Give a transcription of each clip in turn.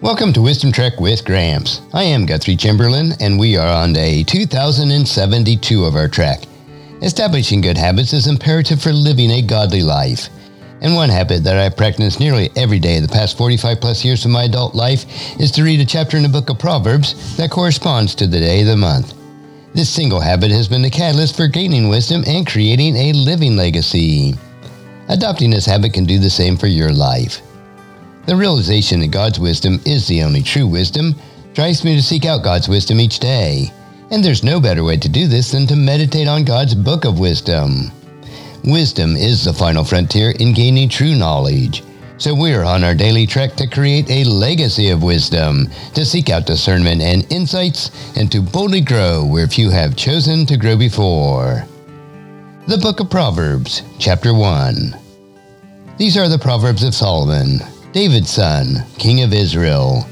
Welcome to Wisdom Trek with Gramps. I am Guthrie Chamberlain, and we are on day 2072 of our trek. Establishing good habits is imperative for living a godly life. And one habit that I practice nearly every day of the past 45 plus years of my adult life is to read a chapter in the book of Proverbs that corresponds to the day of the month. This single habit has been the catalyst for gaining wisdom and creating a living legacy. Adopting this habit can do the same for your life. The realization that God's wisdom is the only true wisdom drives me to seek out God's wisdom each day. And there's no better way to do this than to meditate on God's book of wisdom. Wisdom is the final frontier in gaining true knowledge. So we're on our daily trek to create a legacy of wisdom, to seek out discernment and insights, and to boldly grow where few have chosen to grow before. The Book of Proverbs, Chapter 1. These are the Proverbs of Solomon, David's son, king of Israel.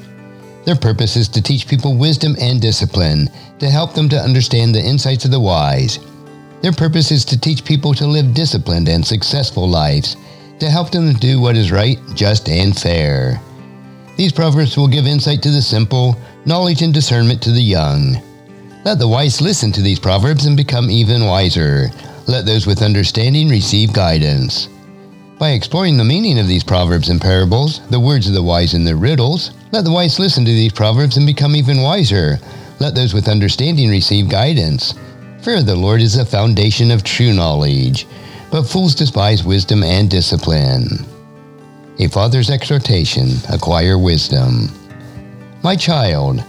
Their purpose is to teach people wisdom and discipline, to help them to understand the insights of the wise. Their purpose is to teach people to live disciplined and successful lives, to help them to do what is right, just, and fair. These proverbs will give insight to the simple, knowledge and discernment to the young. Let the wise listen to these proverbs and become even wiser. Let those with understanding receive guidance. By exploring the meaning of these proverbs and parables, the words of the wise and their riddles, let the wise listen to these proverbs and become even wiser. Let those with understanding receive guidance. Fear of the Lord is the foundation of true knowledge, but fools despise wisdom and discipline. A father's exhortation, acquire wisdom. My child,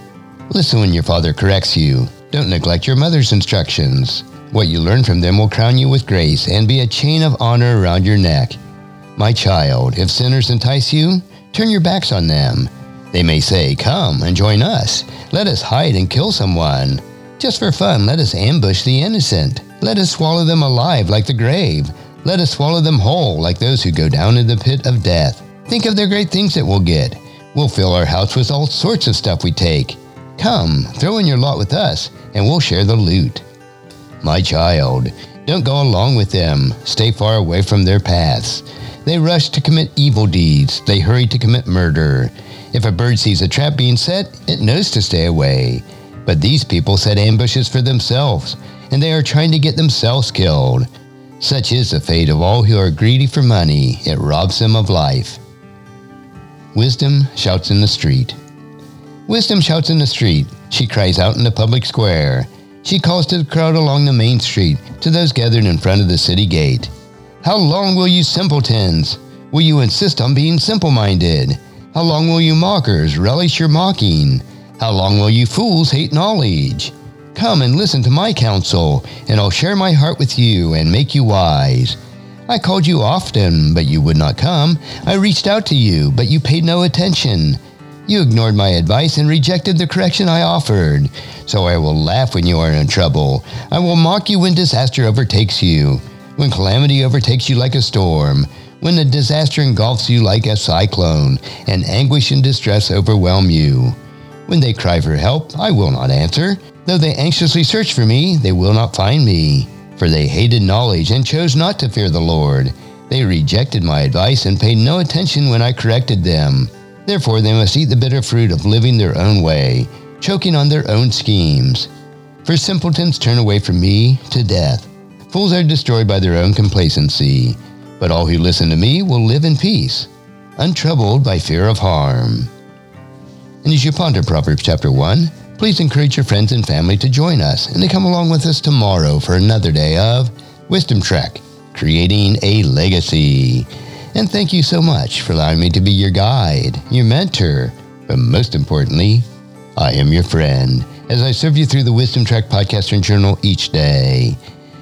listen when your father corrects you. Don't neglect your mother's instructions. What you learn from them will crown you with grace and be a chain of honor around your neck. My child, if sinners entice you, turn your backs on them. They may say, Come and join us. Let us hide and kill someone. Just for fun, let us ambush the innocent. Let us swallow them alive like the grave. Let us swallow them whole like those who go down in the pit of death. Think of the great things that we'll get. We'll fill our house with all sorts of stuff we take. Come, throw in your lot with us, and we'll share the loot. My child, don't go along with them. Stay far away from their paths. They rush to commit evil deeds. They hurry to commit murder. If a bird sees a trap being set, it knows to stay away. But these people set ambushes for themselves, and they are trying to get themselves killed. Such is the fate of all who are greedy for money. It robs them of life. Wisdom shouts in the street. Wisdom shouts in the street. She cries out in the public square. She calls to the crowd along the main street, to those gathered in front of the city gate. How long will you simpletons? Will you insist on being simple minded? How long will you mockers relish your mocking? How long will you fools hate knowledge? Come and listen to my counsel, and I'll share my heart with you and make you wise. I called you often, but you would not come. I reached out to you, but you paid no attention. You ignored my advice and rejected the correction I offered. So I will laugh when you are in trouble. I will mock you when disaster overtakes you, when calamity overtakes you like a storm, when the disaster engulfs you like a cyclone, and anguish and distress overwhelm you. When they cry for help, I will not answer. Though they anxiously search for me, they will not find me. For they hated knowledge and chose not to fear the Lord. They rejected my advice and paid no attention when I corrected them. Therefore, they must eat the bitter fruit of living their own way, choking on their own schemes. For simpletons turn away from me to death. Fools are destroyed by their own complacency. But all who listen to me will live in peace, untroubled by fear of harm. And as you ponder Proverbs chapter 1, please encourage your friends and family to join us and to come along with us tomorrow for another day of Wisdom Trek, creating a legacy. And thank you so much for allowing me to be your guide, your mentor, but most importantly, I am your friend as I serve you through the Wisdom Trek podcast and journal each day.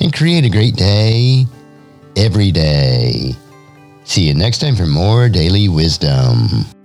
and create a great day every day. See you next time for more daily wisdom.